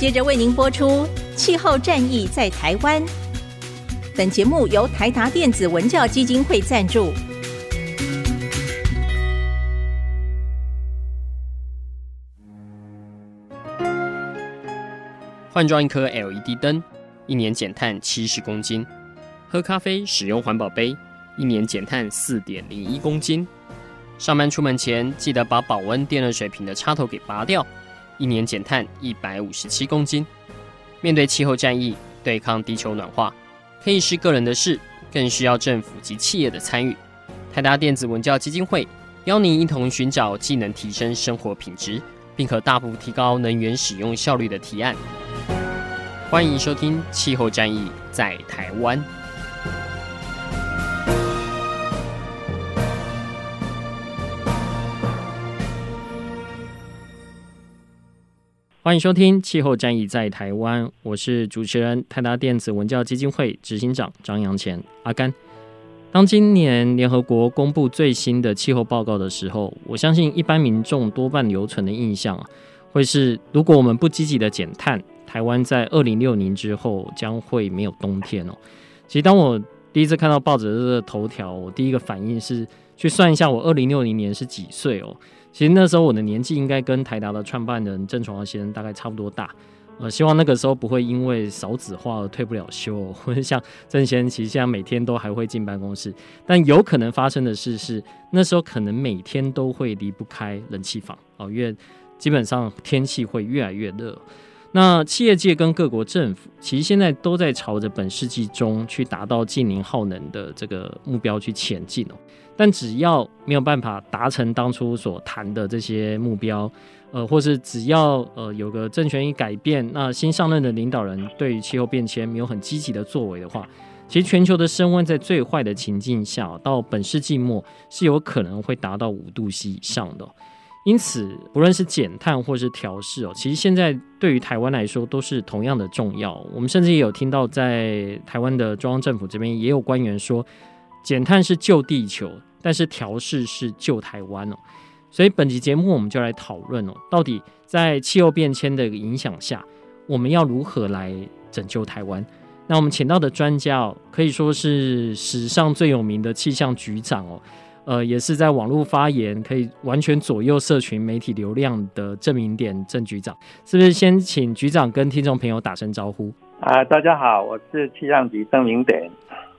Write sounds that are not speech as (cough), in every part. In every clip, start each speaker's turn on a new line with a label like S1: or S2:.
S1: 接着为您播出《气候战役在台湾》。本节目由台达电子文教基金会赞助。
S2: 换装一颗 LED 灯，一年减碳七十公斤；喝咖啡使用环保杯，一年减碳四点零一公斤；上班出门前记得把保温电热水瓶的插头给拔掉。一年减碳一百五十七公斤。面对气候战役，对抗地球暖化，可以是个人的事，更需要政府及企业的参与。台达电子文教基金会邀您一同寻找既能提升生活品质，并可大幅提高能源使用效率的提案。欢迎收听《气候战役在台湾》。欢迎收听《气候战役在台湾》，我是主持人泰达电子文教基金会执行长张扬前阿甘。当今年联合国公布最新的气候报告的时候，我相信一般民众多半留存的印象啊，会是如果我们不积极的减碳，台湾在二零六零之后将会没有冬天哦。其实当我第一次看到报纸的头条，我第一个反应是去算一下我二零六零年是几岁哦。其实那时候我的年纪应该跟台达的创办人郑崇耀先生大概差不多大，呃，希望那个时候不会因为少子化而退不了休，或 (laughs) 者像郑先生其实现在每天都还会进办公室，但有可能发生的事是那时候可能每天都会离不开冷气房哦，因为基本上天气会越来越热。那企业界跟各国政府其实现在都在朝着本世纪中去达到净零耗能的这个目标去前进哦。但只要没有办法达成当初所谈的这些目标，呃，或是只要呃有个政权一改变，那新上任的领导人对于气候变迁没有很积极的作为的话，其实全球的升温在最坏的情境下，到本世纪末是有可能会达到五度 C 以上的。因此，不论是减碳或是调适哦，其实现在对于台湾来说都是同样的重要。我们甚至也有听到，在台湾的中央政府这边也有官员说，减碳是救地球。但是调试是救台湾哦，所以本期节目我们就来讨论哦，到底在气候变迁的影响下，我们要如何来拯救台湾？那我们请到的专家哦，可以说是史上最有名的气象局长哦，呃，也是在网络发言可以完全左右社群媒体流量的郑明典郑局长，是不是？先请局长跟听众朋友打声招呼
S3: 啊，大家好，我是气象局郑明典，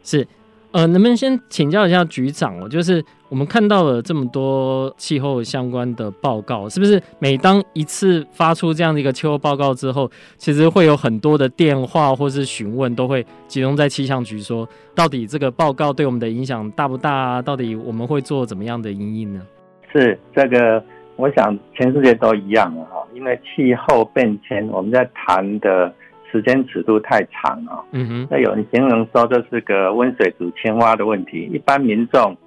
S2: 是。呃，能不能先请教一下局长哦？就是我们看到了这么多气候相关的报告，是不是每当一次发出这样的一个气候报告之后，其实会有很多的电话或是询问，都会集中在气象局说，到底这个报告对我们的影响大不大啊？到底我们会做怎么样的因应呢？
S3: 是这个，我想全世界都一样了哈，因为气候变迁，我们在谈的。时间尺度太长了，嗯哼，那有人形容说这是个温水煮青蛙的问题。一般民众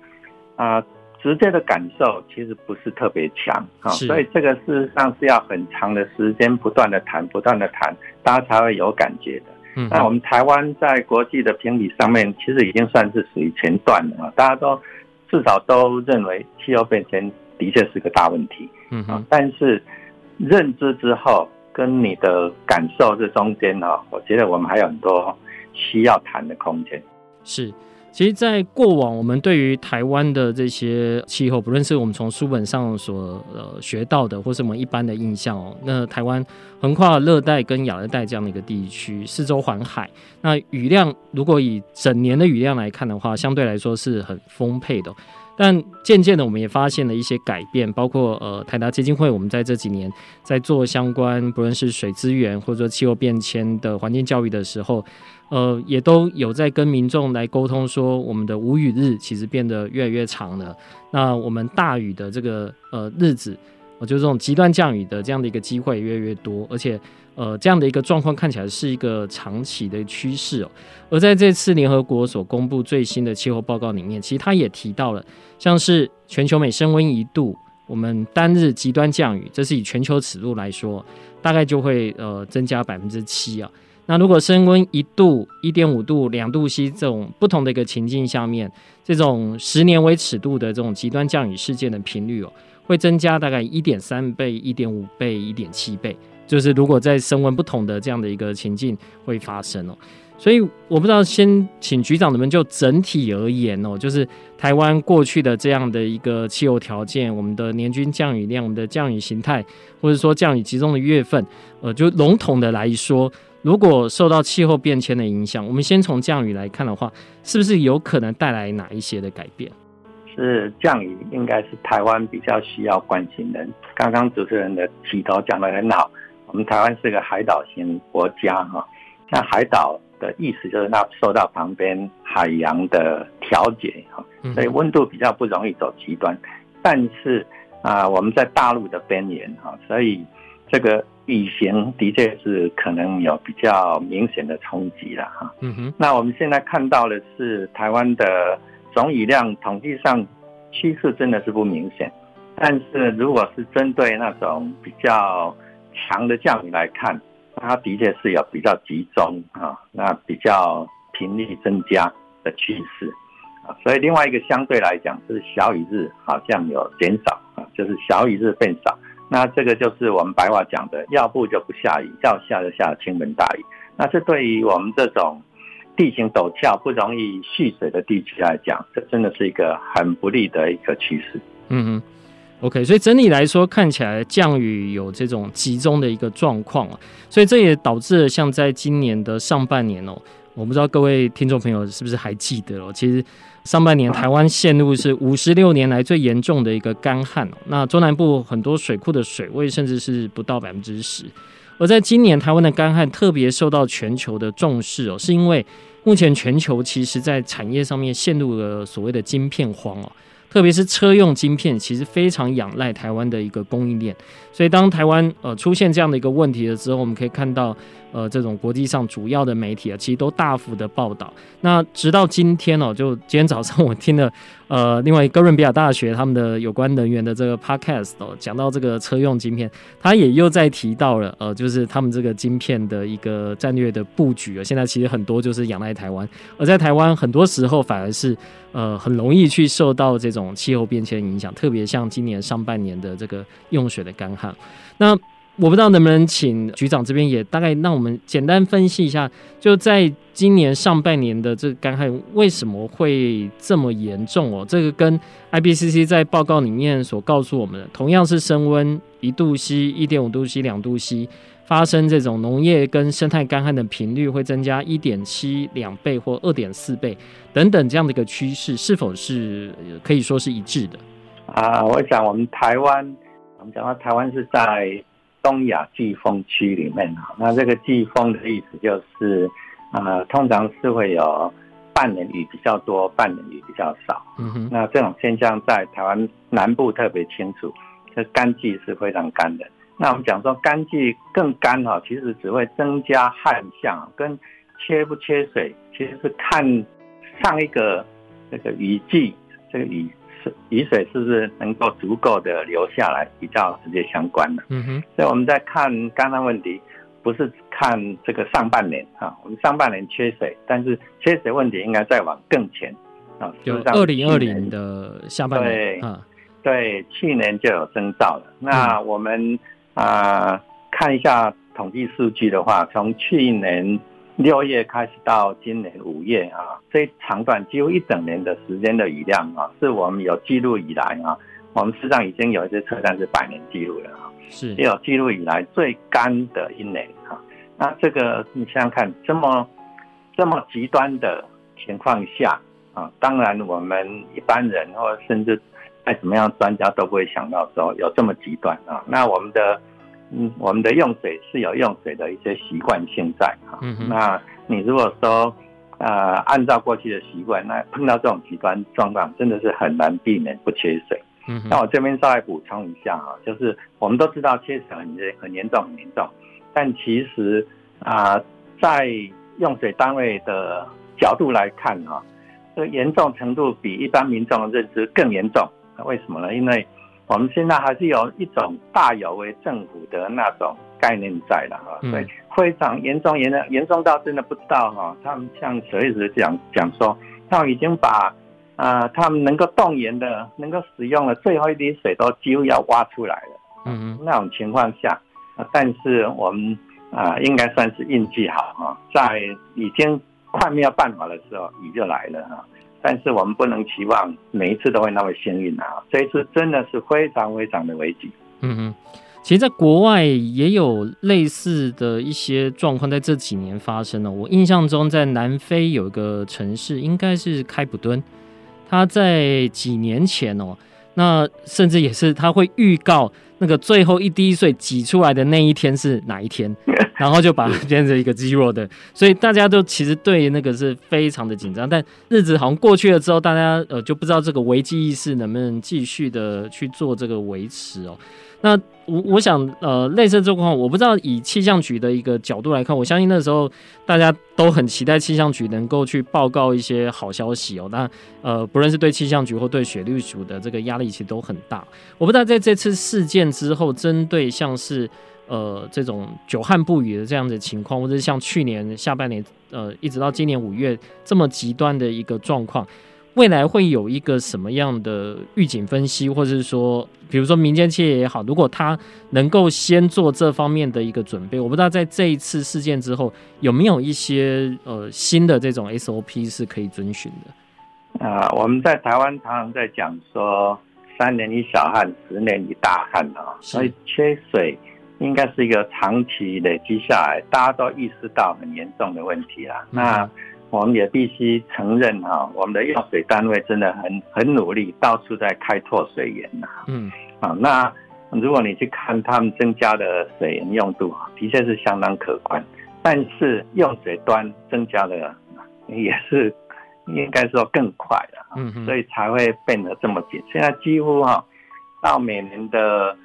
S3: 啊，直接的感受其实不是特别强啊，所以这个事实上是要很长的时间，不断的谈，不断的谈，大家才会有感觉的。嗯，那我们台湾在国际的评比上面，其实已经算是属于前段了啊，大家都至少都认为气候变迁的确是个大问题。嗯哼，但是认知之后。跟你的感受这中间呢，我觉得我们还有很多需要谈的空间。
S2: 是，其实，在过往我们对于台湾的这些气候，不论是我们从书本上所呃学到的，或是我们一般的印象哦，那台湾横跨热带跟亚热带这样的一个地区，四周环海，那雨量如果以整年的雨量来看的话，相对来说是很丰沛的。但渐渐的，我们也发现了一些改变，包括呃台达基金会，我们在这几年在做相关，不论是水资源或者说气候变迁的环境教育的时候，呃，也都有在跟民众来沟通，说我们的无雨日其实变得越来越长了。那我们大雨的这个呃日子，呃，就这种极端降雨的这样的一个机会越来越多，而且。呃，这样的一个状况看起来是一个长期的趋势哦。而在这次联合国所公布最新的气候报告里面，其实他也提到了，像是全球每升温一度，我们单日极端降雨，这是以全球尺度来说，大概就会呃增加百分之七啊。那如果升温一度、一点五度、两度 C 这种不同的一个情境下面，这种十年为尺度的这种极端降雨事件的频率哦，会增加大概一点三倍、一点五倍、一点七倍。就是如果在升温不同的这样的一个情境会发生哦。所以我不知道，先请局长你们就整体而言哦，就是台湾过去的这样的一个气候条件，我们的年均降雨量、我们的降雨形态，或者说降雨集中的月份，呃，就笼统的来说，如果受到气候变迁的影响，我们先从降雨来看的话，是不是有可能带来哪一些的改变？
S3: 是降雨，应该是台湾比较需要关心的。刚刚主持人的起头讲得很好，我们台湾是个海岛型国家哈，那海岛。的意思就是那受到旁边海洋的调节哈，所以温度比较不容易走极端。但是啊，我们在大陆的边缘哈，所以这个雨型的确是可能有比较明显的冲击了哈。嗯哼。那我们现在看到的是台湾的总雨量统计上趋势真的是不明显，但是如果是针对那种比较强的降雨来看。它的确是有比较集中啊，那比较频率增加的趋势啊，所以另外一个相对来讲是小雨日好像有减少啊，就是小雨日变少，那这个就是我们白话讲的，要不就不下雨，要下就下倾盆大雨，那这对于我们这种地形陡峭、不容易蓄水的地区来讲，这真的是一个很不利的一个趋势。嗯嗯。
S2: OK，所以整体来说，看起来降雨有这种集中的一个状况啊，所以这也导致了像在今年的上半年哦，我不知道各位听众朋友是不是还记得哦，其实上半年台湾陷入是五十六年来最严重的一个干旱，那中南部很多水库的水位甚至是不到百分之十，而在今年台湾的干旱特别受到全球的重视哦，是因为目前全球其实在产业上面陷入了所谓的晶片荒哦。特别是车用晶片，其实非常仰赖台湾的一个供应链，所以当台湾呃出现这样的一个问题的时候，我们可以看到。呃，这种国际上主要的媒体啊，其实都大幅的报道。那直到今天哦，就今天早上我听了呃，另外哥伦比亚大学他们的有关能源的这个 podcast 哦，讲到这个车用晶片，他也又在提到了呃，就是他们这个晶片的一个战略的布局啊。现在其实很多就是仰赖台湾，而在台湾很多时候反而是呃很容易去受到这种气候变迁影响，特别像今年上半年的这个用水的干旱，那。我不知道能不能请局长这边也大概让我们简单分析一下，就在今年上半年的这个干旱为什么会这么严重哦？这个跟 IPCC 在报告里面所告诉我们的，同样是升温一度 C、一点五度 C、两度 C，发生这种农业跟生态干旱的频率会增加一点七两倍或二点四倍等等这样的一个趋势，是否是可以说是一致的？
S3: 啊，我想我们台湾，我们讲到台湾是在。东亚季风区里面啊，那这个季风的意思就是，呃，通常是会有半年雨比较多，半年雨比较少。嗯哼，那这种现象在台湾南部特别清楚，这干季是非常干的。那我们讲说干季更干哈，其实只会增加旱象，跟缺不缺水其实是看上一个这个雨季这个雨。雨水是不是能够足够的流下来，比较直接相关的。嗯哼，所以我们在看干旱问题，不是看这个上半年啊，我们上半年缺水，但是缺水问题应该再往更前啊，
S2: 就二零二零的下半年。
S3: 对，对，去年就有征兆了。那我们啊、呃，看一下统计数据的话，从去年。六月开始到今年五月啊，这一长短几乎一整年的时间的雨量啊，是我们有记录以来啊，我们实际上已经有一些车站是百年记录了啊，是也有记录以来最干的一年啊。那这个你想想看，这么这么极端的情况下啊，当然我们一般人或甚至再怎么样专家都不会想到说有这么极端啊。那我们的。嗯，我们的用水是有用水的一些习惯性在哈。嗯。那你如果说呃按照过去的习惯，那碰到这种极端状况，真的是很难避免不缺水。嗯。那我这边稍微补充一下啊，就是我们都知道缺水很严很严重很严重，但其实啊、呃，在用水单位的角度来看啊，这严重程度比一般民众的认知更严重。那为什么呢？因为我们现在还是有一种大有为政府的那种概念在的哈，所以非常严重，严重严重到真的不知道哈。他们像水利局讲讲说，他们已经把啊，他们能够动员的、能够使用的最后一滴水都几乎要挖出来了。嗯嗯。那种情况下，但是我们啊，应该算是运气好哈，在已经快没有办法的时候，雨就来了哈。但是我们不能期望每一次都会那么幸运啊，这一次真的是非常非常的危机。
S2: 嗯嗯，其实，在国外也有类似的一些状况，在这几年发生了。我印象中，在南非有一个城市，应该是开普敦，他在几年前哦。那甚至也是，他会预告那个最后一滴水挤出来的那一天是哪一天，(laughs) 然后就把它变成一个 zero 的，所以大家都其实对那个是非常的紧张。但日子好像过去了之后，大家呃就不知道这个危机意识能不能继续的去做这个维持哦。那我我想，呃，类似状况，我不知道以气象局的一个角度来看，我相信那时候大家都很期待气象局能够去报告一些好消息哦。那呃，不论是对气象局或对水利署的这个压力，其实都很大。我不知道在这次事件之后，针对像是呃这种久旱不雨的这样的情况，或者是像去年下半年呃一直到今年五月这么极端的一个状况。未来会有一个什么样的预警分析，或者是说，比如说民间企业也好，如果他能够先做这方面的一个准备，我不知道在这一次事件之后有没有一些呃新的这种 SOP 是可以遵循的。
S3: 啊、呃，我们在台湾常常在讲说三年一小旱，十年一大旱啊，所以缺水应该是一个长期累积下来，大家都意识到很严重的问题啊。嗯、那我们也必须承认哈，我们的用水单位真的很很努力，到处在开拓水源呐。嗯，啊，那如果你去看他们增加的水源用度，的确是相当可观。但是用水端增加的也是应该说更快了，嗯，所以才会变得这么紧。现在几乎哈，到每年的。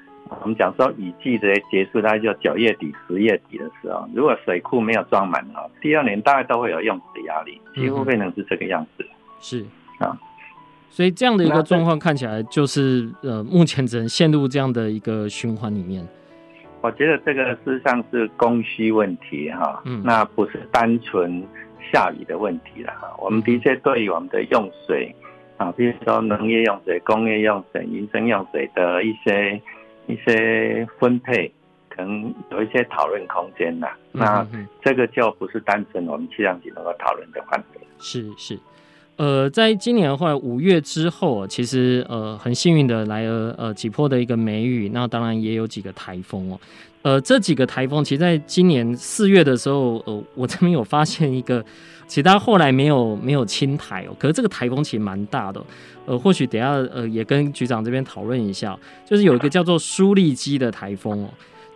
S3: 我们讲说雨季的结束，大概就九月底、十月底的时候，如果水库没有装满啊，第二年大概都会有用水压力，几乎变成是这个样子。
S2: 是啊，所以这样的一个状况看起来，就是呃，目前只能陷入这样的一个循环里面。
S3: 我觉得这个事实上是供需问题哈，嗯，那不是单纯下雨的问题了哈。我们的确对于我们的用水啊，比如说农业用水、工业用水、民生用水的一些。一些分配可能有一些讨论空间呐，那这个就不是单纯我们气象局能够讨论的范围。
S2: 是是，呃，在今年的话，五月之后，其实呃很幸运的来了呃几波的一个梅雨，那当然也有几个台风哦。呃，这几个台风，其实在今年四月的时候，呃，我这边有发现一个，(laughs) 其他后来没有没有侵台哦，可是这个台风其实蛮大的，呃，或许等下呃也跟局长这边讨论一下，就是有一个叫做苏力基的台风哦，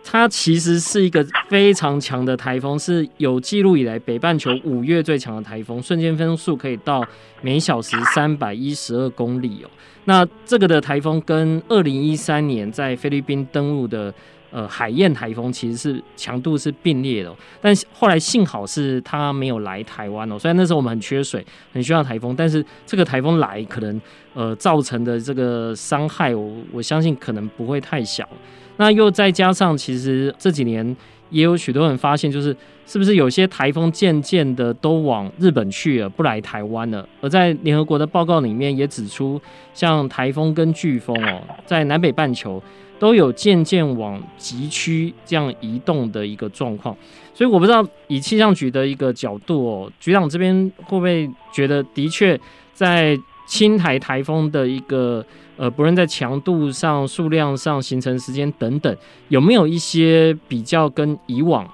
S2: 它其实是一个非常强的台风，是有记录以来北半球五月最强的台风，瞬间风速可以到每小时三百一十二公里哦。那这个的台风跟二零一三年在菲律宾登陆的。呃，海燕台风其实是强度是并列的但是后来幸好是它没有来台湾哦。虽然那时候我们很缺水，很需要台风，但是这个台风来可能呃造成的这个伤害，我我相信可能不会太小。那又再加上，其实这几年也有许多人发现，就是是不是有些台风渐渐的都往日本去了，不来台湾了。而在联合国的报告里面也指出，像台风跟飓风哦，在南北半球。都有渐渐往极区这样移动的一个状况，所以我不知道以气象局的一个角度哦，局长这边会不会觉得的确在青台台风的一个呃，不论在强度上、数量上、形成时间等等，有没有一些比较跟以往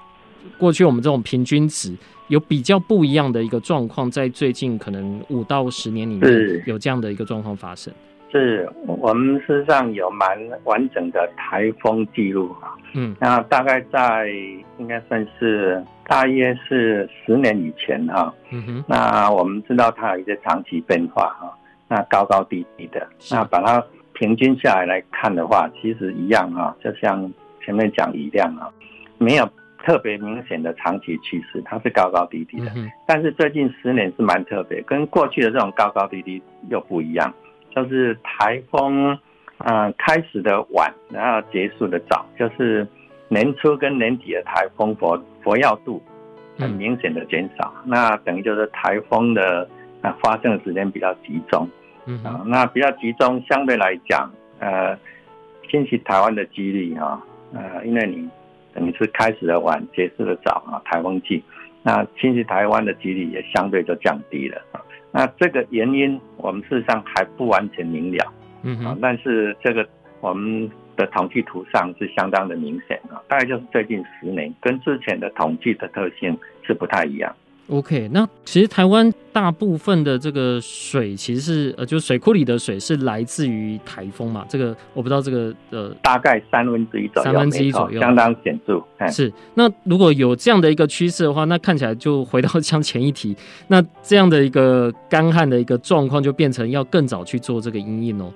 S2: 过去我们这种平均值有比较不一样的一个状况，在最近可能五到十年里面有这样的一个状况发生？
S3: 是我们事实上有蛮完整的台风记录哈，嗯，那大概在应该算是大约是十年以前哈，嗯哼，那我们知道它有一些长期变化哈，那高高低低的，那把它平均下来来看的话，其实一样啊，就像前面讲一样啊，没有特别明显的长期趋势，它是高高低低的，但是最近十年是蛮特别，跟过去的这种高高低低又不一样。就是台风，嗯，开始的晚，然后结束的早，就是年初跟年底的台风活活跃度很明显的减少，嗯、那等于就是台风的啊发生的时间比较集中，嗯啊，那比较集中，相对来讲，呃，侵袭台湾的几率哈，呃，因为你等于是开始的晚，结束的早啊，台风季，那侵袭台湾的几率也相对就降低了啊。那这个原因我们事实上还不完全明了，嗯啊，但是这个我们的统计图上是相当的明显啊，大概就是最近十年跟之前的统计的特性是不太一样。
S2: OK，那其实台湾大部分的这个水，其实是呃，就是水库里的水是来自于台风嘛。这个我不知道这个呃，
S3: 大概三分之一左右，三分之一左右，相当显著。
S2: 是，那如果有这样的一个趋势的话，那看起来就回到 (laughs) 像前一题，那这样的一个干旱的一个状况，就变成要更早去做这个阴应哦。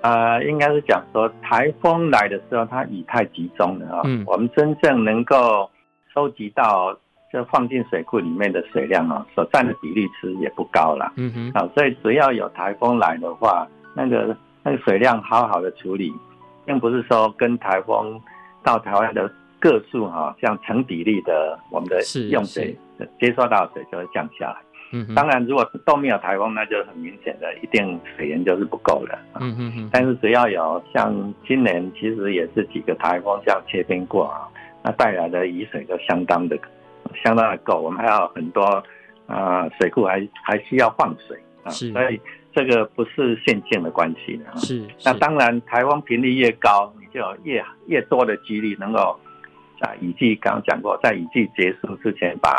S3: 呃，应该是讲说台风来的时候，它雨太集中了啊。嗯，我们真正能够收集到。就放进水库里面的水量啊，所占的比例其实也不高了。嗯哼，啊，所以只要有台风来的话，那个那个水量好好的处理，并不是说跟台风到台湾的个数哈，这样成比例的我们的用水接收到水就会降下来。嗯哼，当然如果是都没有台风，那就很明显的，一定水源就是不够了。嗯哼哼，但是只要有像今年其实也是几个台风这样切边过啊，那带来的雨水就相当的。相当的够，我们还有很多啊、呃、水库还还需要放水啊，所以这个不是线性的关系的是，是，那当然台风频率越高，你就有越越多的几率能够在雨季刚刚讲过，在雨季结束之前把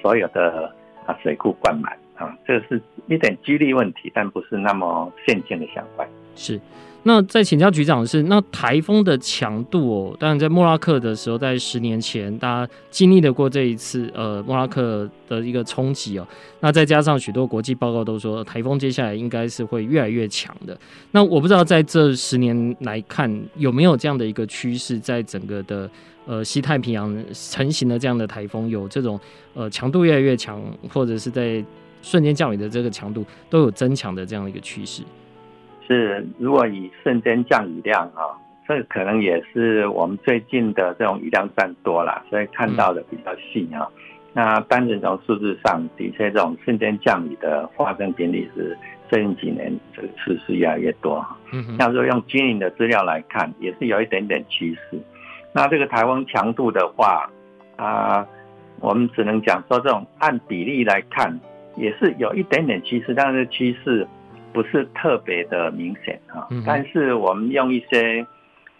S3: 所有的啊水库灌满啊，这是一点几率问题，但不是那么线性的相关。
S2: 是。那再请教局长是，那台风的强度哦，当然在莫拉克的时候，在十年前，大家经历的过这一次呃莫拉克的一个冲击哦。那再加上许多国际报告都说，台风接下来应该是会越来越强的。那我不知道在这十年来看，有没有这样的一个趋势，在整个的呃西太平洋成型的这样的台风，有这种呃强度越来越强，或者是在瞬间降雨的这个强度都有增强的这样的一个趋势。
S3: 是，如果以瞬间降雨量啊，这可能也是我们最近的这种雨量占多了，所以看到的比较细啊。那单纯从数字上，的确这种瞬间降雨的发生频率是最近几年这个次数越来越多哈。嗯，那如果用今年的资料来看，也是有一点点趋势。那这个台风强度的话，啊，我们只能讲说这种按比例来看，也是有一点点趋势，但是趋势。不是特别的明显哈，但是我们用一些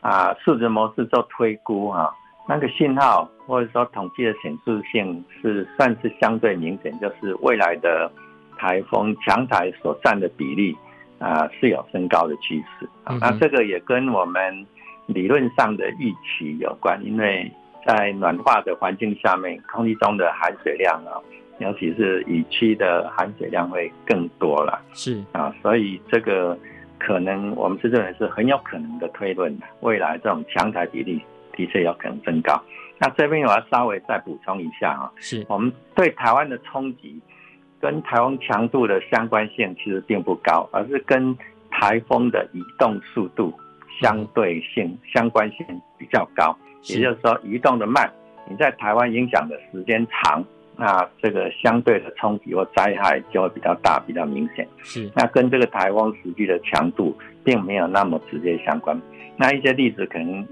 S3: 啊数值模式做推估哈，那个信号或者说统计的显著性是算是相对明显，就是未来的台风强台所占的比例啊是有升高的趋势啊。那这个也跟我们理论上的预期有关，因为在暖化的环境下面，空气中的含水量啊。尤其是雨区的含水量会更多了，是。啊，所以这个可能我们是认为是很有可能的推论的，未来这种强台比例的确有可能增高。那这边我要稍微再补充一下啊，是。我们对台湾的冲击跟台风强度的相关性其实并不高，而是跟台风的移动速度相对性相关性比较高，也就是说移动的慢，你在台湾影响的时间长。那这个相对的冲击或灾害就会比较大，比较明显。是，那跟这个台风实际的强度并没有那么直接相关。那一些例子可能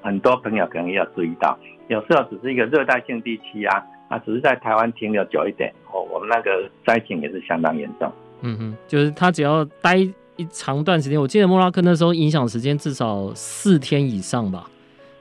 S3: 很多朋友可能也要注意到，有时候只是一个热带性地区啊，啊，只是在台湾停留久一点，哦，我们那个灾情也是相当严重。
S2: 嗯哼，就是他只要待一长段时间，我记得莫拉克那时候影响时间至少四天以上吧。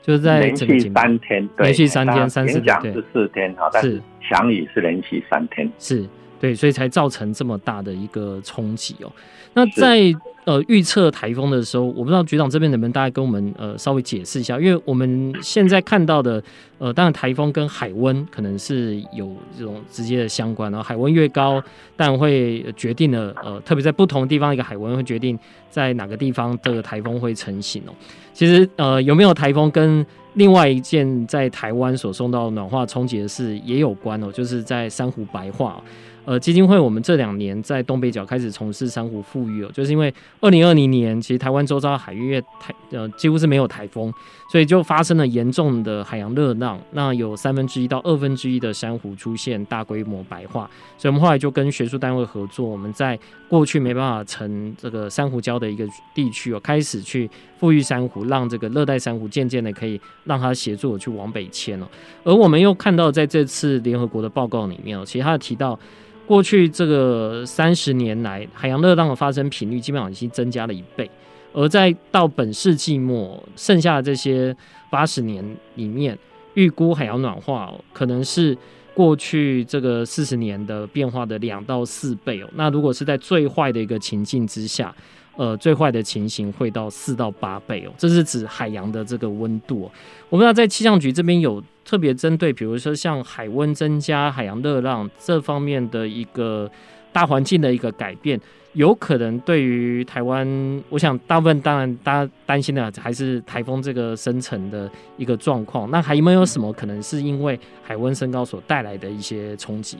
S2: 就是在
S3: 连续三天，对，
S2: 连续三天，三十天，
S3: 是四天哈，但是。强雨是连续三天，
S2: 是对，所以才造成这么大的一个冲击哦。那在呃预测台风的时候，我不知道局长这边能不能大概跟我们呃稍微解释一下，因为我们现在看到的呃，当然台风跟海温可能是有这种直接的相关，然后海温越高，但会决定了呃，特别在不同地方一个海温会决定在哪个地方这个台风会成型哦。其实呃有没有台风跟另外一件在台湾所受到暖化冲击的事也有关哦，就是在珊瑚白化。呃，基金会我们这两年在东北角开始从事珊瑚复育哦，就是因为二零二零年其实台湾周遭海域台呃几乎是没有台风，所以就发生了严重的海洋热浪，那有三分之一到二分之一的珊瑚出现大规模白化，所以我们后来就跟学术单位合作，我们在过去没办法成这个珊瑚礁的一个地区哦，开始去复育珊瑚，让这个热带珊瑚渐渐的可以让它协助我去往北迁哦，而我们又看到在这次联合国的报告里面哦，其实他提到。过去这个三十年来，海洋热浪的发生频率基本上已经增加了一倍，而在到本世纪末，剩下的这些八十年里面，预估海洋暖化可能是过去这个四十年的变化的两到四倍哦。那如果是在最坏的一个情境之下，呃，最坏的情形会到四到八倍哦。这是指海洋的这个温度。哦我们要在气象局这边有。特别针对，比如说像海温增加、海洋热浪这方面的一个大环境的一个改变，有可能对于台湾，我想大部分当然大家担心的还是台风这个生成的一个状况。那还有没有什么可能是因为海温升高所带来的一些冲击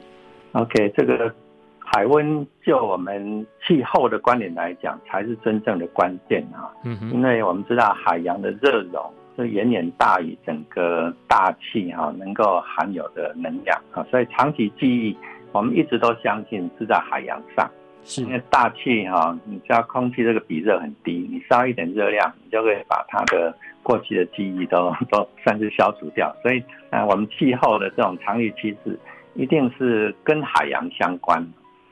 S3: ？OK，这个海温就我们气候的观点来讲，才是真正的关键啊。嗯哼，因为我们知道海洋的热容。是远远大于整个大气哈能够含有的能量啊，所以长期记忆，我们一直都相信是在海洋上，是因为大气哈，你知道空气这个比热很低，你烧一点热量，你就会把它的过去的记忆都都算是消除掉，所以啊，我们气候的这种长期趋势一定是跟海洋相关。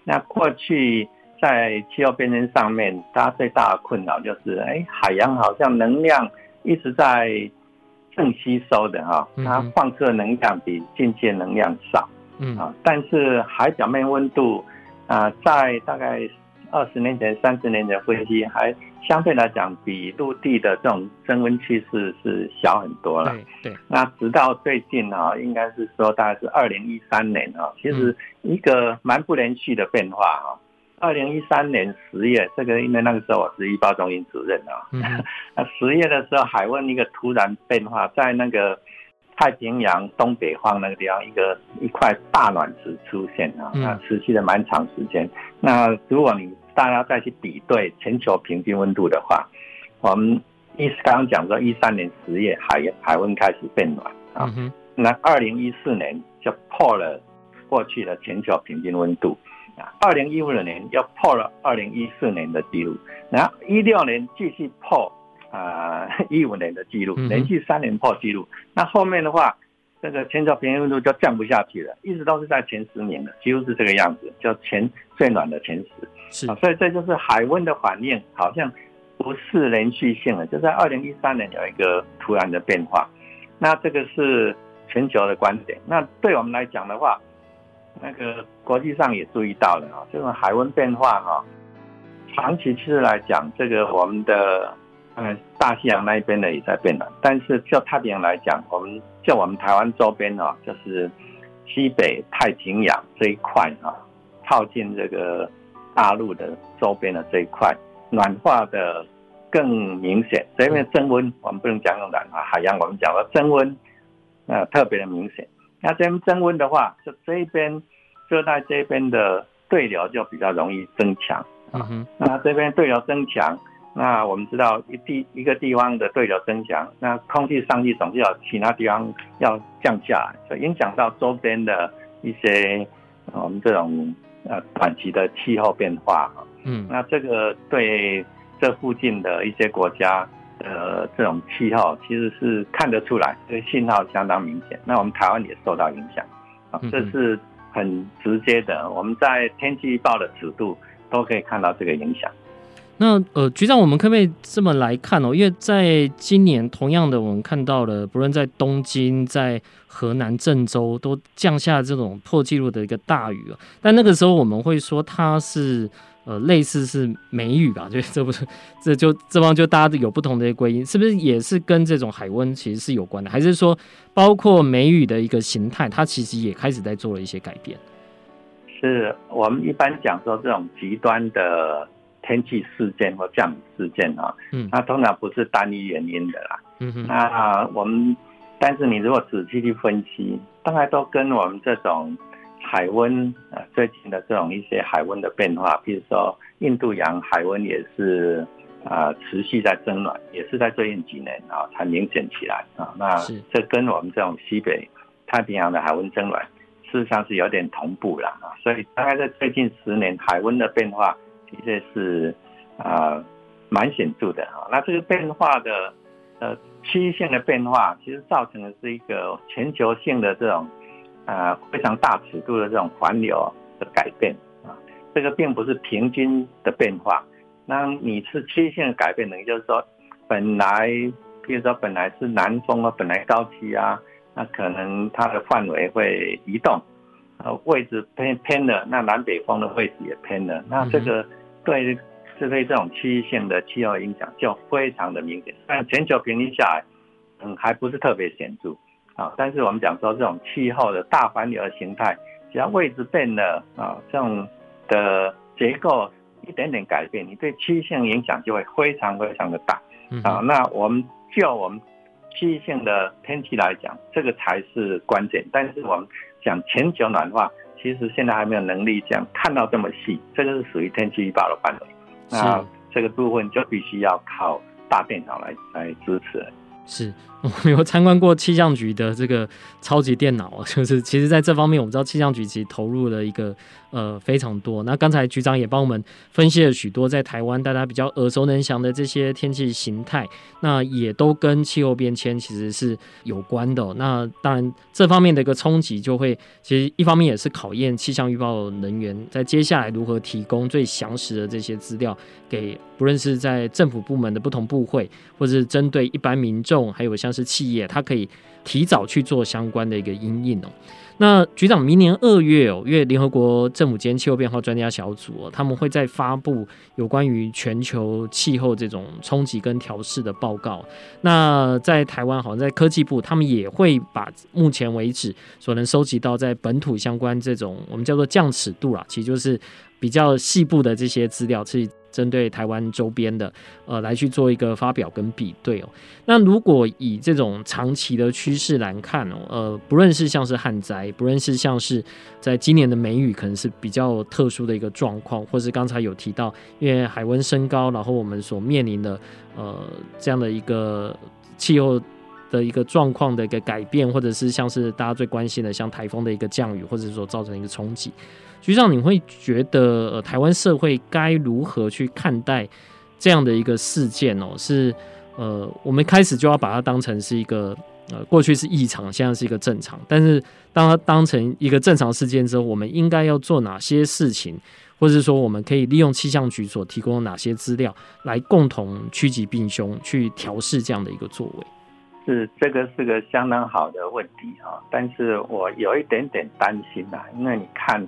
S3: 那过去在气候变迁上面，大家最大的困扰就是，哎，海洋好像能量。一直在正吸收的哈，它放射能量比进界能量少，嗯啊，但是海表面温度啊，在大概二十年前、三十年前分析，还相对来讲比陆地的这种升温趋势是小很多了。对，那直到最近啊，应该是说大概是二零一三年啊，其实一个蛮不连续的变化啊。二零一三年十月，这个因为那个时候我是预报中心主任啊，(laughs) 那十月的时候海温一个突然变化，在那个太平洋东北方那个地方，一个一块大暖池出现啊，那持续了蛮长时间。那如果你大家再去比对全球平均温度的话，我们一刚刚讲说一三年十月海海温开始变暖啊，那二零一四年就破了过去的全球平均温度。二零一五年要破了二零一四年的记录，然后一六年继续破啊一五年的记录，连续三年破记录。那后面的话，这个全球平均温度就降不下去了，一直都是在前十年的，几乎是这个样子，就前最暖的前十。是，所以这就是海温的反应，好像不是连续性的，就在二零一三年有一个突然的变化。那这个是全球的观点。那对我们来讲的话，那个国际上也注意到了啊，这种海温变化哈，长期其实来讲，这个我们的嗯大西洋那一边的也在变暖，但是就太平洋来讲，我们就我们台湾周边啊，就是西北太平洋这一块啊，靠近这个大陆的周边的这一块，暖化的更明显。这边增温我们不能讲用暖化，海洋我们讲的增温，呃特别的明显。那这边增温的话，就这一边热带这边的对流就比较容易增强啊。那这边对流增强，那我们知道一地一个地方的对流增强，那空气上去总是有其他地方要降下来，就影响到周边的一些我们这种呃短期的气候变化。嗯，那这个对这附近的一些国家。呃，这种气候其实是看得出来，这个信号相当明显。那我们台湾也受到影响，啊，这是很直接的。我们在天气预报的尺度都可以看到这个影响。
S2: 那呃，局长，我们可不可以这么来看哦？因为在今年，同样的，我们看到了，不论在东京、在河南郑州，都降下这种破纪录的一个大雨啊。但那个时候，我们会说它是。呃，类似是梅雨吧，就 (laughs) 这不是，这就这帮就大家有不同的归因，是不是也是跟这种海温其实是有关的？还是说，包括梅雨的一个形态，它其实也开始在做了一些改变？
S3: 是我们一般讲说这种极端的天气事件或降雨事件啊，嗯，它通常不是单一原因的啦，嗯哼，那我们但是你如果仔细去分析，大概都跟我们这种海温啊，最近的这种一些海温的变化，比如说印度洋海温也是啊持续在增暖，也是在最近几年啊才明显起来啊。那这跟我们这种西北太平洋的海温增暖，事实上是有点同步了啊。所以大概在最近十年，海温的变化的确是啊蛮显著的啊。那这个变化的呃区域性的变化，其实造成的是一个全球性的这种。啊，非常大尺度的这种环流的改变啊，这个并不是平均的变化。那你是区域性的改变呢？也就是说，本来，比如说本来是南风啊，本来高气压，那可能它的范围会移动，呃，位置偏偏了，那南北风的位置也偏了。那这个对是对这种区域性的气候影响就非常的明显，但全球平均下来，嗯，还不是特别显著。啊，但是我们讲说这种气候的大环流的形态，只要位置变了啊，这种的结构一点点改变，你对区域性影响就会非常非常的大啊。那我们就我们区域性的天气来讲，这个才是关键。但是我们讲全球暖化，其实现在还没有能力这样看到这么细，这个是属于天气预报的范围。那这个部分就必须要靠大电脑来来支持。
S2: 是。(laughs) 我们有参观过气象局的这个超级电脑，(laughs) 就是其实在这方面，我们知道气象局其实投入了一个呃非常多。那刚才局长也帮我们分析了许多在台湾大家比较耳熟能详的这些天气形态，那也都跟气候变迁其实是有关的。那当然这方面的一个冲击，就会其实一方面也是考验气象预报人员在接下来如何提供最详实的这些资料给不论是在政府部门的不同部会，或者是针对一般民众，还有像。是企业，它可以提早去做相关的一个因应哦。那局长，明年二月哦，因为联合国政府间气候变化专家小组，他们会再发布有关于全球气候这种冲击跟调适的报告。那在台湾，好像在科技部，他们也会把目前为止所能收集到在本土相关这种我们叫做降尺度啦，其实就是比较细部的这些资料去。针对台湾周边的，呃，来去做一个发表跟比对哦。那如果以这种长期的趋势来看哦，呃，不论是像是旱灾，不论是像是在今年的梅雨，可能是比较特殊的一个状况，或是刚才有提到，因为海温升高，然后我们所面临的呃这样的一个气候的一个状况的一个改变，或者是像是大家最关心的像台风的一个降雨，或者说造成一个冲击。局长，你会觉得呃，台湾社会该如何去看待这样的一个事件哦？是呃，我们开始就要把它当成是一个呃，过去是异常，现在是一个正常。但是当它当成一个正常事件之后，我们应该要做哪些事情，或者是说我们可以利用气象局所提供的哪些资料来共同趋吉避凶，去调试这样的一个作为？
S3: 是，这个是个相当好的问题啊，但是我有一点点担心呐，因为你看。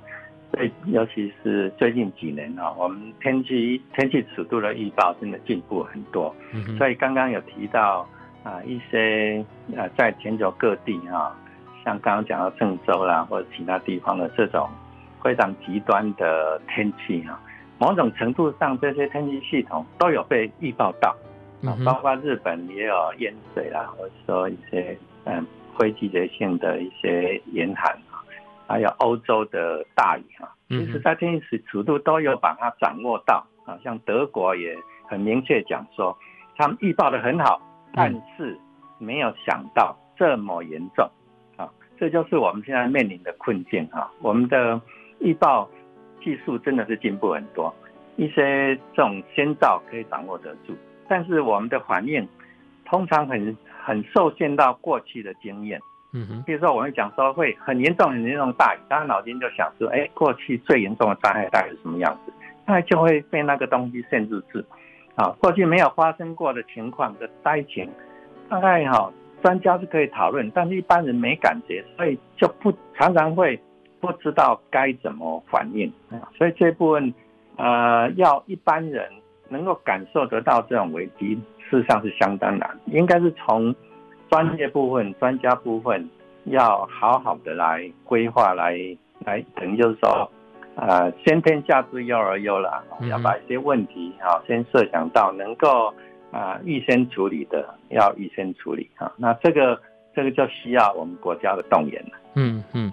S3: 对，尤其是最近几年啊，我们天气天气尺度的预报真的进步很多。所以刚刚有提到啊，一些呃，在全球各地啊，像刚刚讲到郑州啦，或者其他地方的这种非常极端的天气啊，某种程度上这些天气系统都有被预报到啊，包括日本也有淹水啦，或者说一些嗯非季节性的一些严寒。还有欧洲的大雨啊，其实在天气尺度都有把它掌握到啊，像德国也很明确讲说，他们预报的很好，但是没有想到这么严重啊，这就是我们现在面临的困境啊。我们的预报技术真的是进步很多，一些这种先兆可以掌握得住，但是我们的反应通常很很受限到过去的经验。嗯哼，比如说我们讲说会很严重、很严重大雨，大脑筋就想说，哎，过去最严重的灾害大概是什么样子？那就会被那个东西限制住。啊，过去没有发生过的情况的灾情，大概哈专家是可以讨论，但是一般人没感觉，所以就不常常会不知道该怎么反应。所以这部分，呃，要一般人能够感受得到这种危机，事实上是相当难，应该是从。专业部分、专家部分要好好的来规划，来来等于就是说，呃，先天下之忧而忧了，要把一些问题啊先设想到能够啊预先处理的，要预先处理啊。那这个这个就需要我们国家的动员了。
S2: 嗯嗯。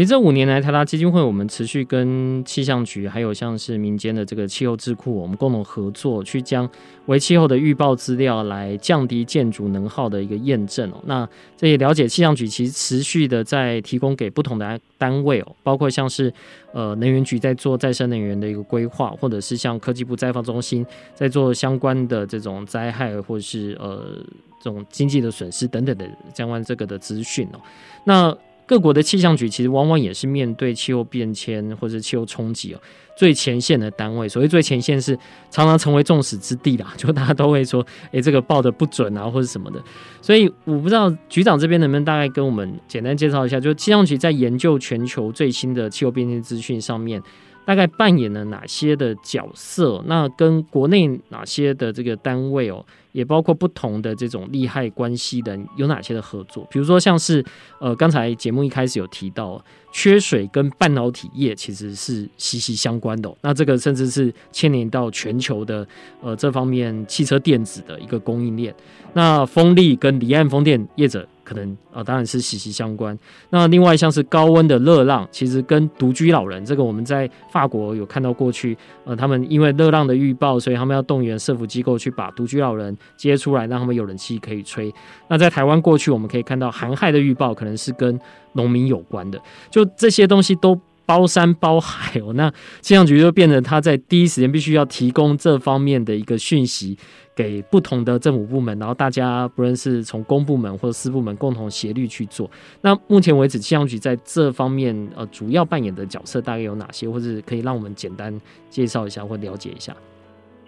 S2: 其实这五年来，台达基金会我们持续跟气象局，还有像是民间的这个气候智库，我们共同合作，去将为气候的预报资料来降低建筑能耗的一个验证哦。那这也了解气象局其实持续的在提供给不同的单位哦，包括像是呃能源局在做再生能源的一个规划，或者是像科技部灾防中心在做相关的这种灾害或者是呃这种经济的损失等等的相关这个的资讯哦。那各国的气象局其实往往也是面对气候变迁或者气候冲击哦，最前线的单位。所谓最前线是常常成为众矢之的啦，(laughs) 就大家都会说，诶，这个报的不准啊，或者什么的。所以我不知道局长这边能不能大概跟我们简单介绍一下，就气象局在研究全球最新的气候变迁资讯上面，大概扮演了哪些的角色？那跟国内哪些的这个单位哦？也包括不同的这种利害关系的有哪些的合作？比如说像是呃，刚才节目一开始有提到，缺水跟半导体业其实是息息相关的。那这个甚至是牵连到全球的呃这方面汽车电子的一个供应链。那风力跟离岸风电业者。可能啊、当然是息息相关。那另外像是高温的热浪，其实跟独居老人这个，我们在法国有看到过去，呃，他们因为热浪的预报，所以他们要动员社福机构去把独居老人接出来，让他们有人气可以吹。那在台湾过去，我们可以看到寒害的预报，可能是跟农民有关的。就这些东西都包山包海哦。那气象局就变成他在第一时间必须要提供这方面的一个讯息。给不同的政府部门，然后大家不论是从公部门或者私部门共同协力去做。那目前为止，气象局在这方面呃主要扮演的角色大概有哪些，或者可以让我们简单介绍一下或了解一下？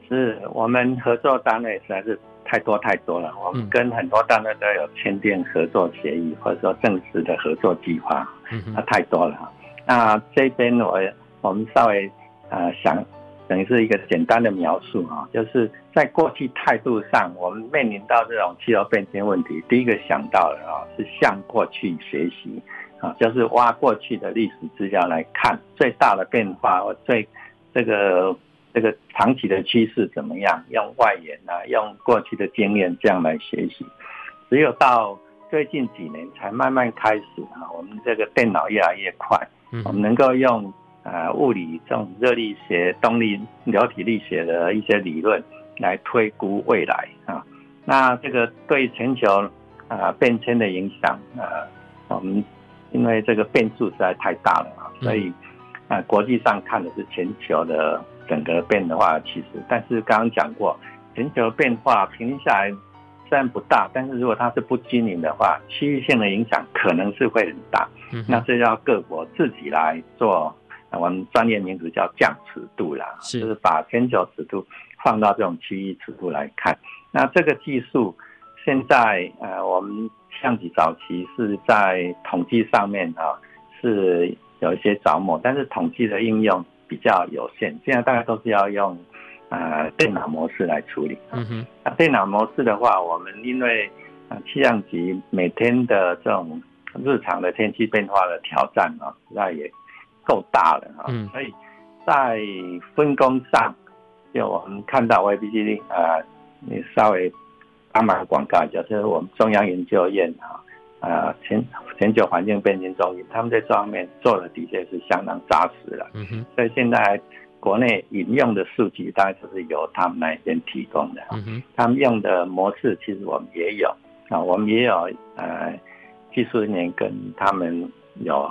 S3: 是我们合作单位实在是太多太多了，我们跟很多单位都有签订合作协议，或者说正式的合作计划，那太多了哈。那这边我我们稍微呃想。等于是一个简单的描述啊，就是在过去态度上，我们面临到这种气候变迁问题，第一个想到的啊是向过去学习啊，就是挖过去的历史资料来看最大的变化，最这个这个长期的趋势怎么样，用外延啊，用过去的经验这样来学习。只有到最近几年才慢慢开始啊，我们这个电脑越来越快，我们能够用。呃，物理这种热力学、动力、流体力学的一些理论来推估未来啊。那这个对全球啊变迁的影响啊，我们因为这个变数实在太大了啊，所以啊，国际上看的是全球的整个变化的趋势。但是刚刚讲过，全球变化平均下来虽然不大，但是如果它是不均匀的话，区域性的影响可能是会很大。那这要各国自己来做。我们专业名词叫降尺度啦，是就是把全球尺度放到这种区域尺度来看。那这个技术现在呃，我们像起早期是在统计上面啊，是有一些着墨，但是统计的应用比较有限。现在大家都是要用呃电脑模式来处理。嗯哼。那电脑模式的话，我们因为啊气象局每天的这种日常的天气变化的挑战啊，那也。够大了啊，所以在分工上，就我们看到 YBCD 啊，你稍微帮忙广告一下，就是我们中央研究院啊，啊全全球环境变迁中心，他们在这方面做的的确是相当扎实了。嗯哼，所以现在国内引用的数据，大概就是由他们那边提供的。嗯，他们用的模式其实我们也有啊，我们也有呃技术人员跟他们有。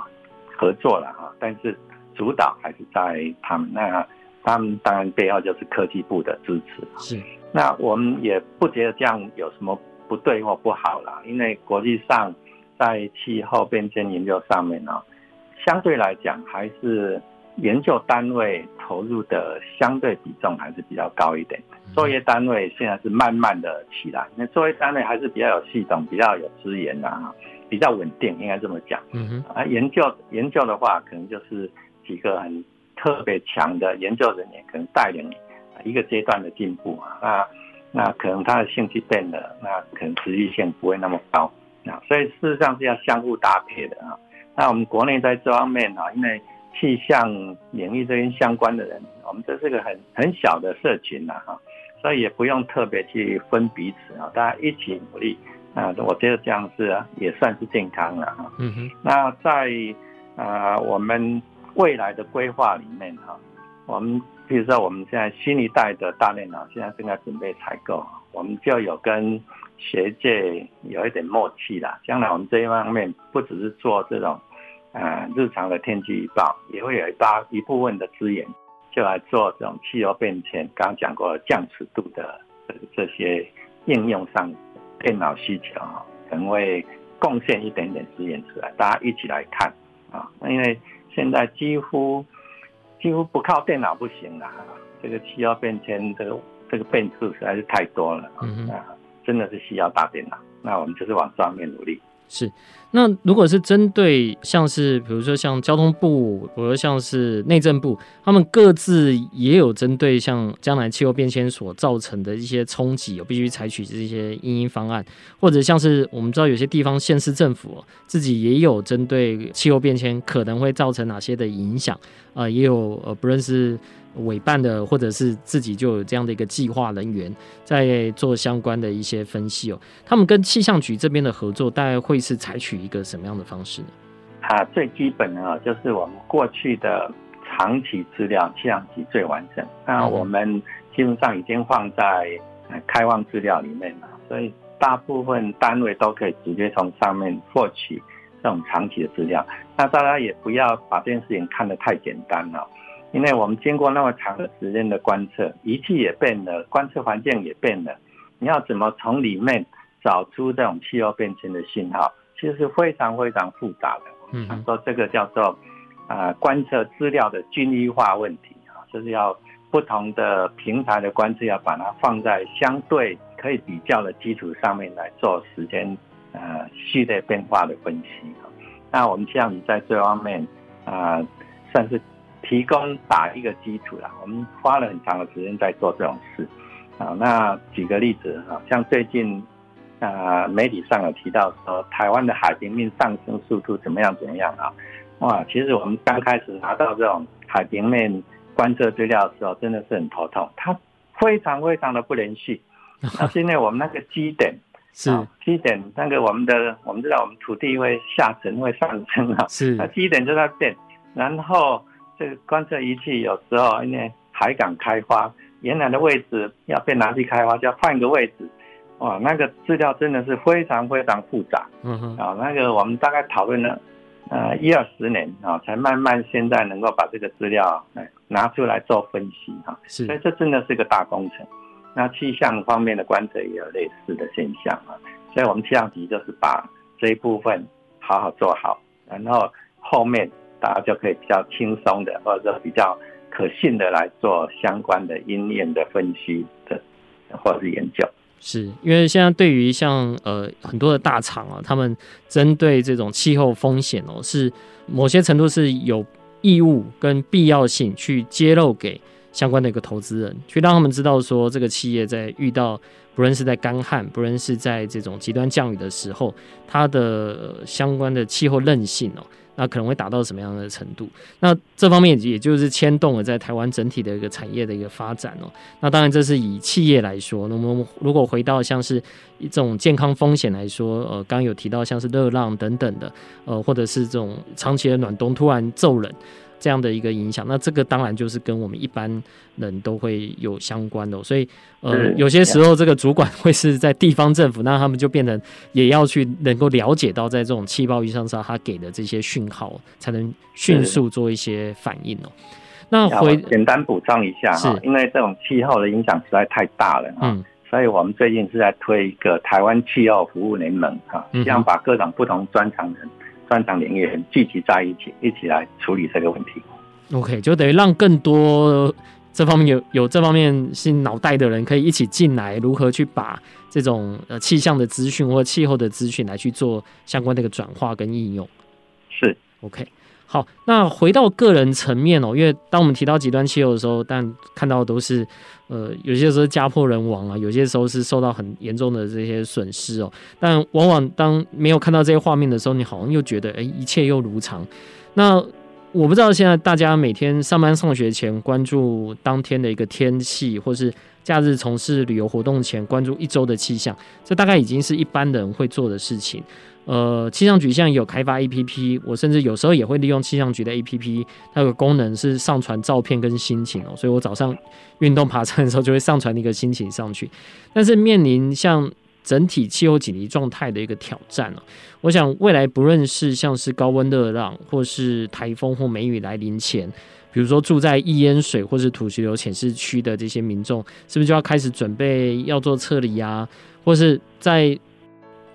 S3: 合作了哈，但是主导还是在他们那，他们当然背后就是科技部的支持。是，那我们也不觉得这样有什么不对或不好啦，因为国际上在气候变迁研究上面呢，相对来讲还是研究单位投入的相对比重还是比较高一点。作业单位现在是慢慢的起来，那作业单位还是比较有系统、比较有资源的哈。比较稳定，应该这么讲。嗯哼，啊，研究研究的话，可能就是几个很特别强的研究人员，可能带领一个阶段的进步啊。那那可能他的兴趣变了，那可能持续性不会那么高啊。所以事实上是要相互搭配的啊。那我们国内在这方面啊，因为气象领域这边相关的人，我们这是个很很小的社群呐哈，所以也不用特别去分彼此啊，大家一起努力。啊，我觉得这样子啊，也算是健康了哈。嗯哼。那在啊、呃，我们未来的规划里面哈，我们比如说我们现在新一代的大电脑现在正在准备采购，我们就有跟学界有一点默契啦。将来我们这一方面不只是做这种呃日常的天气预报，也会有一大一部分的资源就来做这种气候变迁，刚刚讲过降尺度的这些应用上电脑需求啊，可能会贡献一点点资源出来，大家一起来看。啊，因为现在几乎几乎不靠电脑不行了，这个气候变迁，这个这个变数实在是太多了，嗯啊，真的是需要大电脑。那我们就是往上面努力。
S2: 是，那如果是针对像是比如说像交通部，或者像是内政部，他们各自也有针对像将来气候变迁所造成的一些冲击，有必须采取这些因应方案，或者像是我们知道有些地方县市政府自己也有针对气候变迁可能会造成哪些的影响，啊、呃，也有呃不认识。委办的，或者是自己就有这样的一个计划人员在做相关的一些分析哦。他们跟气象局这边的合作，大概会是采取一个什么样的方式呢？
S3: 啊，最基本的啊，就是我们过去的长期资料，气象局最完整。那我们基本上已经放在开放资料里面了，所以大部分单位都可以直接从上面获取这种长期的资料。那大家也不要把这件事情看得太简单了。因为我们经过那么长的时间的观测，仪器也变了，观测环境也变了，你要怎么从里面找出这种气候变迁的信号，其实是非常非常复杂的。嗯，说这个叫做啊、呃、观测资料的均一化问题啊，就是要不同的平台的观测要把它放在相对可以比较的基础上面来做时间呃序列变化的分析。那我们像你在这方面啊、呃，算是。提供打一个基础啦，我们花了很长的时间在做这种事啊。那举个例子啊，像最近啊媒体上有提到说，台湾的海平面上升速度怎么样怎么样啊？哇，其实我们刚开始拿到这种海平面观测资料的时候，真的是很头痛，它非常非常的不连续。(laughs) 那是因为我们那个基点是基点，那个我们的我们知道我们土地会下沉会上升啊，是那基点就在变，然后。这个观测仪器有时候因为海港开发，原来的位置要被拿去开发，就要换个位置，哇，那个资料真的是非常非常复杂。嗯哼，啊，那个我们大概讨论了呃一二十年啊，才慢慢现在能够把这个资料拿出来做分析哈。是，所以这真的是个大工程。那气象方面的观测也有类似的现象啊，所以我们气象局就是把这一部分好好做好，然后后面。大家就可以比较轻松的，或者说比较可信的来做相关的因应的分析的，或者是研究。
S2: 是因为现在对于像呃很多的大厂啊，他们针对这种气候风险哦，是某些程度是有义务跟必要性去揭露给相关的一个投资人，去让他们知道说，这个企业在遇到不论是在干旱，不论是在这种极端降雨的时候，它的相关的气候韧性哦。那可能会达到什么样的程度？那这方面也就是牵动了在台湾整体的一个产业的一个发展哦。那当然这是以企业来说，那么如果回到像是一种健康风险来说，呃，刚有提到像是热浪等等的，呃，或者是这种长期的暖冬突然骤冷。这样的一个影响，那这个当然就是跟我们一般人都会有相关的，所以呃，有些时候这个主管会是在地方政府，那他们就变成也要去能够了解到，在这种气暴预上上他给的这些讯号，才能迅速做一些反应哦。那回
S3: 简单补充一下哈，因为这种气候的影响实在太大了，嗯，所以我们最近是在推一个台湾气候服务联盟哈，希望把各种不同专长人。专长领域人聚集在一起，一起来处理这个问题。
S2: OK，就等于让更多这方面有有这方面新脑袋的人可以一起进来，如何去把这种呃气象的资讯或气候的资讯来去做相关的一个转化跟应用。
S3: 是
S2: OK。好，那回到个人层面哦，因为当我们提到极端气候的时候，但看到的都是，呃，有些时候家破人亡啊，有些时候是受到很严重的这些损失哦。但往往当没有看到这些画面的时候，你好像又觉得，哎，一切又如常。那我不知道现在大家每天上班上学前关注当天的一个天气，或是假日从事旅游活动前关注一周的气象，这大概已经是一般人会做的事情。呃，气象局现在有开发 APP，我甚至有时候也会利用气象局的 APP，它有个功能是上传照片跟心情哦，所以我早上运动爬山的时候就会上传一个心情上去。但是面临像整体气候紧急状态的一个挑战哦，我想未来不论是像是高温热浪，或是台风或梅雨来临前，比如说住在易淹水或是土石流浅示区的这些民众，是不是就要开始准备要做撤离啊，或是在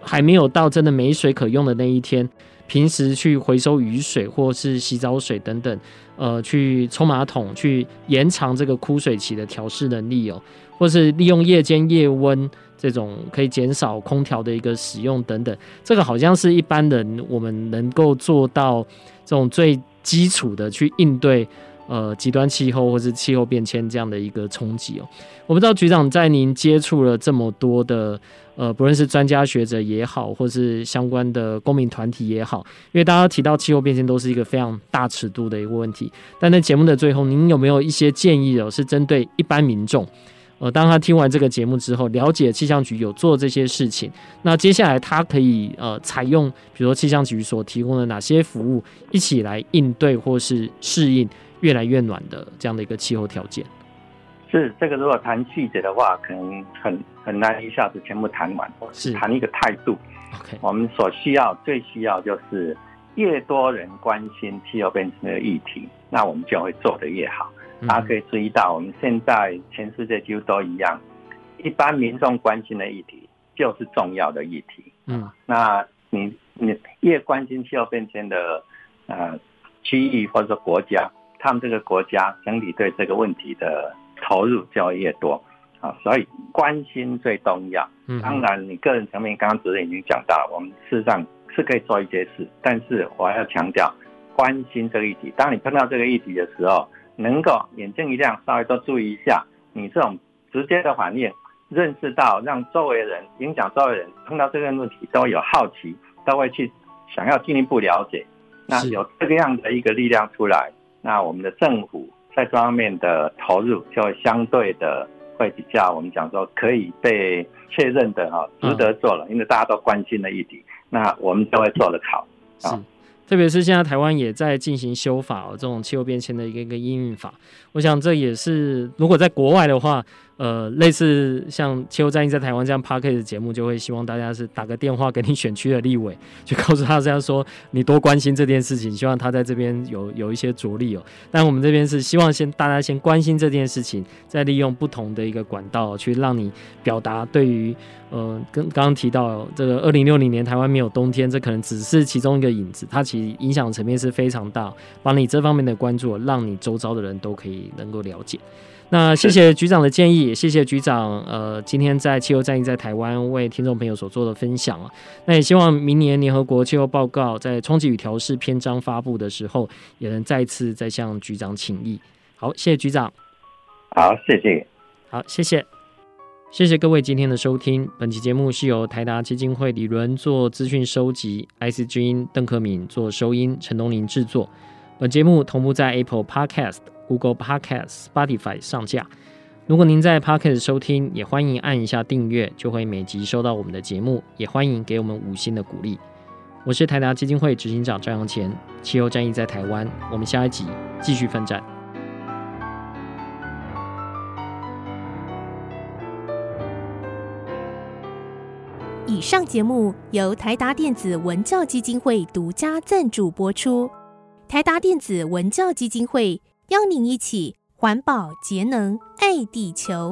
S2: 还没有到真的没水可用的那一天，平时去回收雨水或是洗澡水等等，呃，去冲马桶，去延长这个枯水期的调适能力哦，或是利用夜间夜温这种可以减少空调的一个使用等等，这个好像是一般人我们能够做到这种最基础的去应对。呃，极端气候或是气候变迁这样的一个冲击哦，我不知道局长在您接触了这么多的呃，不论是专家学者也好，或是相关的公民团体也好，因为大家提到气候变迁都是一个非常大尺度的一个问题。但在节目的最后，您有没有一些建议哦，是针对一般民众？呃，当他听完这个节目之后，了解气象局有做这些事情，那接下来他可以呃采用，比如说气象局所提供的哪些服务，一起来应对或是适应。越来越暖的这样的一个气候条件，
S3: 是这个。如果谈细节的话，可能很很难一下子全部谈完。是谈一个态度。OK，我们所需要最需要就是越多人关心气候变迁的议题，那我们就会做得越好。大家可以注意到，我们现在全世界几乎都一样，一般民众关心的议题就是重要的议题。嗯，那你你越关心气候变迁的呃区域或者说国家。他们这个国家整体对这个问题的投入就要越多啊，所以关心最重要。当然，你个人层面刚刚主任已经讲到，我们事实上是可以做一些事，但是我还要强调，关心这个议题。当你碰到这个议题的时候，能够眼睛一亮，稍微多注意一下，你这种直接的反应，认识到让周围人影响周围人碰到这个问题都有好奇，都会去想要进一步了解。那有这个样的一个力量出来。那我们的政府在这方面的投入，就会相对的会比较，我们讲说可以被确认的哈，值得做了，因为大家都关心的议题，那我们就会做得好啊。
S2: 特别是现在台湾也在进行修法哦，这种气候变迁的一个一个应用法，我想这也是如果在国外的话。呃，类似像气候战役在台湾这样 Podcast 的节目，就会希望大家是打个电话给你选区的立委，就告诉他这样说，你多关心这件事情，希望他在这边有 (laughs) 有一些着力哦。但我们这边是希望先大家先关心这件事情，再利用不同的一个管道去让你表达对于呃，跟刚刚提到这个二零六零年台湾没有冬天，这可能只是其中一个影子，它其实影响层面是非常大。把你这方面的关注，让你周遭的人都可以能够了解。那谢谢局长的建议，谢谢局长。呃，今天在气候战役在台湾为听众朋友所做的分享啊，那也希望明年联合国气候报告在冲击与调试篇章发布的时候，也能再次再向局长请益。好，谢谢局长。
S3: 好，谢谢。
S2: 好，谢谢。谢谢各位今天的收听。本期节目是由台达基金会李伦做资讯收集，IC 之音邓克敏做收音，陈东林制作。本节目同步在 Apple Podcast。Google Podcast、Spotify 上架。如果您在 Podcast 收听，也欢迎按一下订阅，就会每集收到我们的节目。也欢迎给我们五星的鼓励。我是台达基金会执行长张扬前。气候战役在台湾，我们下一集继续奋战。
S1: 以上节目由台达电子文教基金会独家赞助播出。台达电子文教基金会。邀您一起环保节能，爱地球。